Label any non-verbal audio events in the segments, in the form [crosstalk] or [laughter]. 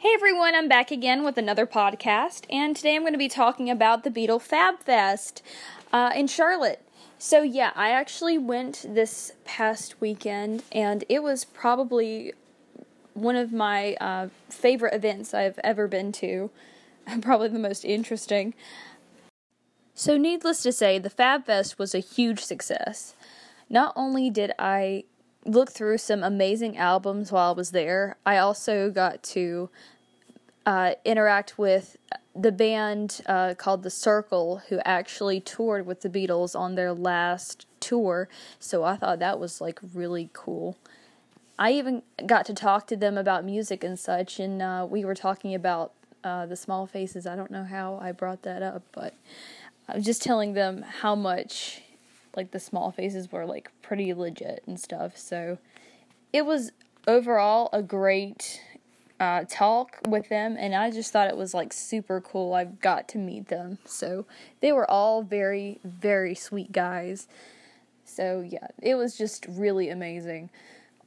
Hey everyone, I'm back again with another podcast, and today I'm going to be talking about the Beatle Fab Fest uh, in Charlotte. So, yeah, I actually went this past weekend, and it was probably one of my uh, favorite events I've ever been to, [laughs] probably the most interesting. So, needless to say, the Fab Fest was a huge success. Not only did I look through some amazing albums while I was there. I also got to uh, interact with the band uh, called The Cyrkle, who actually toured with the Beatles on their last tour. So I thought that was like really cool. I even got to talk to them about music and such, and uh, we were talking about uh, the Small Faces. I don't know how I brought that up, but I was just telling them how much like the small faces were like pretty legit and stuff. So it was overall a great uh, talk with them, and I just thought it was like super cool. I got to meet them, so they were all very, very sweet guys. So yeah, it was just really amazing.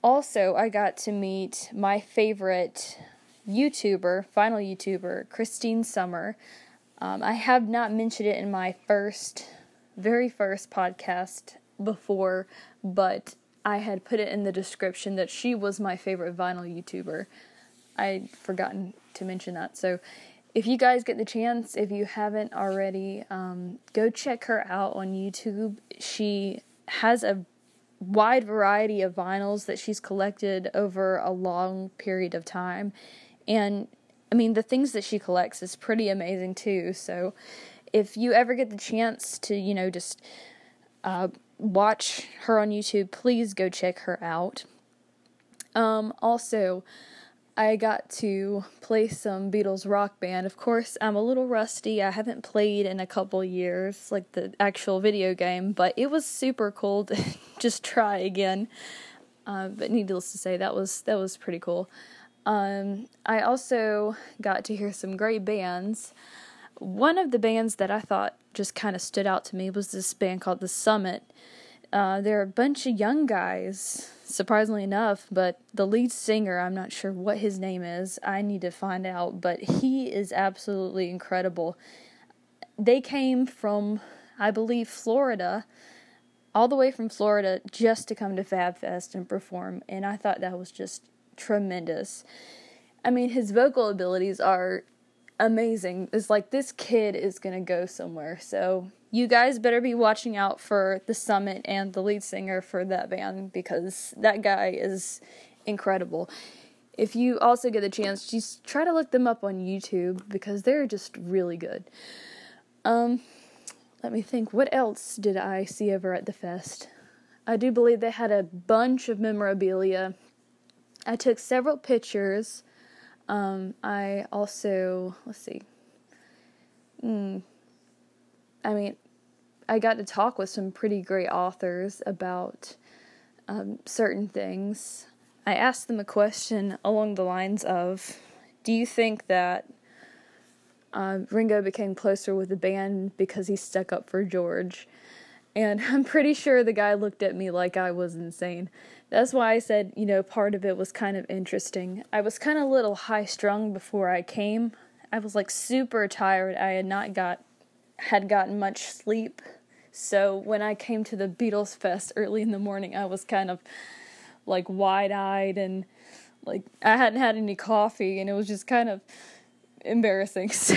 Also, I got to meet my favorite YouTuber, vinyl YouTuber, Christine Summer. Um, I have not mentioned it in my first very first podcast before, but I had put it in the description that she was my favorite vinyl YouTuber. I'd forgotten to mention that. So if you guys get the chance, if you haven't already, um, go check her out on YouTube. She has a wide variety of vinyls that she's collected over a long period of time. And I mean, the things that she collects is pretty amazing too. So if you ever get the chance to, you know, just uh, watch her on YouTube, please go check her out. Um, also, I got to play some Beatles rock band. Of course, I'm a little rusty. I haven't played in a couple years, like the actual video game, but it was super cool to [laughs] just try again. Uh, but needless to say, that was that was pretty cool. Um, I also got to hear some great bands. One of the bands that I thought just kind of stood out to me was this band called The Summit. Uh, they're a bunch of young guys, surprisingly enough, but the lead singer, I'm not sure what his name is. I need to find out, but he is absolutely incredible. They came from, I believe, Florida, all the way from Florida just to come to Fab Fest and perform, and I thought that was just tremendous. I mean, his vocal abilities are amazing. It's like this kid is going to go somewhere. So you guys better be watching out for the summit and the lead singer for that band because that guy is incredible. If you also get the chance, just try to look them up on YouTube because they're just really good. Um, let me think. What else did I see over at the fest? I do believe they had a bunch of memorabilia. I took several pictures um, I also, let's see, mm, I mean, I got to talk with some pretty great authors about um, certain things. I asked them a question along the lines of Do you think that uh, Ringo became closer with the band because he stuck up for George? And [laughs] I'm pretty sure the guy looked at me like I was insane. That's why I said, you know, part of it was kind of interesting. I was kind of a little high strung before I came. I was like super tired. I had not got had gotten much sleep. So when I came to the Beatles Fest early in the morning, I was kind of like wide-eyed and like I hadn't had any coffee and it was just kind of embarrassing. [laughs] So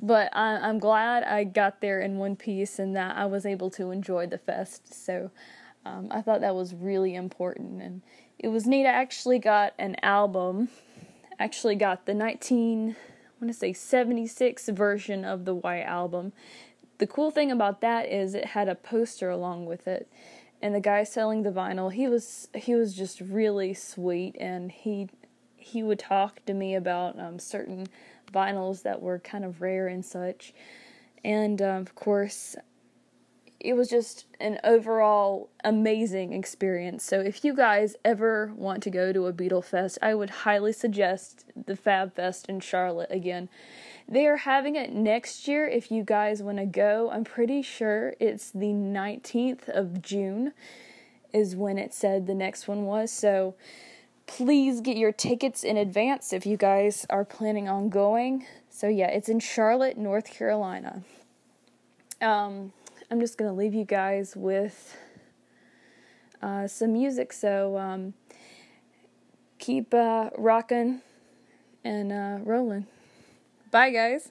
but I, I'm glad I got there in one piece and that I was able to enjoy the fest. So um, I thought that was really important, and it was neat. I actually got an album. Actually, got the 19, I want to say 76 version of the White Album. The cool thing about that is it had a poster along with it, and the guy selling the vinyl, he was he was just really sweet, and he he would talk to me about um, certain vinyls that were kind of rare and such. And um, of course, it was just an overall amazing experience. So if you guys ever want to go to a Beatle Fest, I would highly suggest the Fab Fest in Charlotte again. They are having it next year if you guys want to go. I'm pretty sure it's the 19th of June is when it said the next one was. So please get your tickets in advance if you guys are planning on going. So, yeah, it's in Charlotte, North Carolina. Um, I'm just going to leave you guys with uh, some music. So, um, keep uh, rocking and uh, rolling. Bye, guys.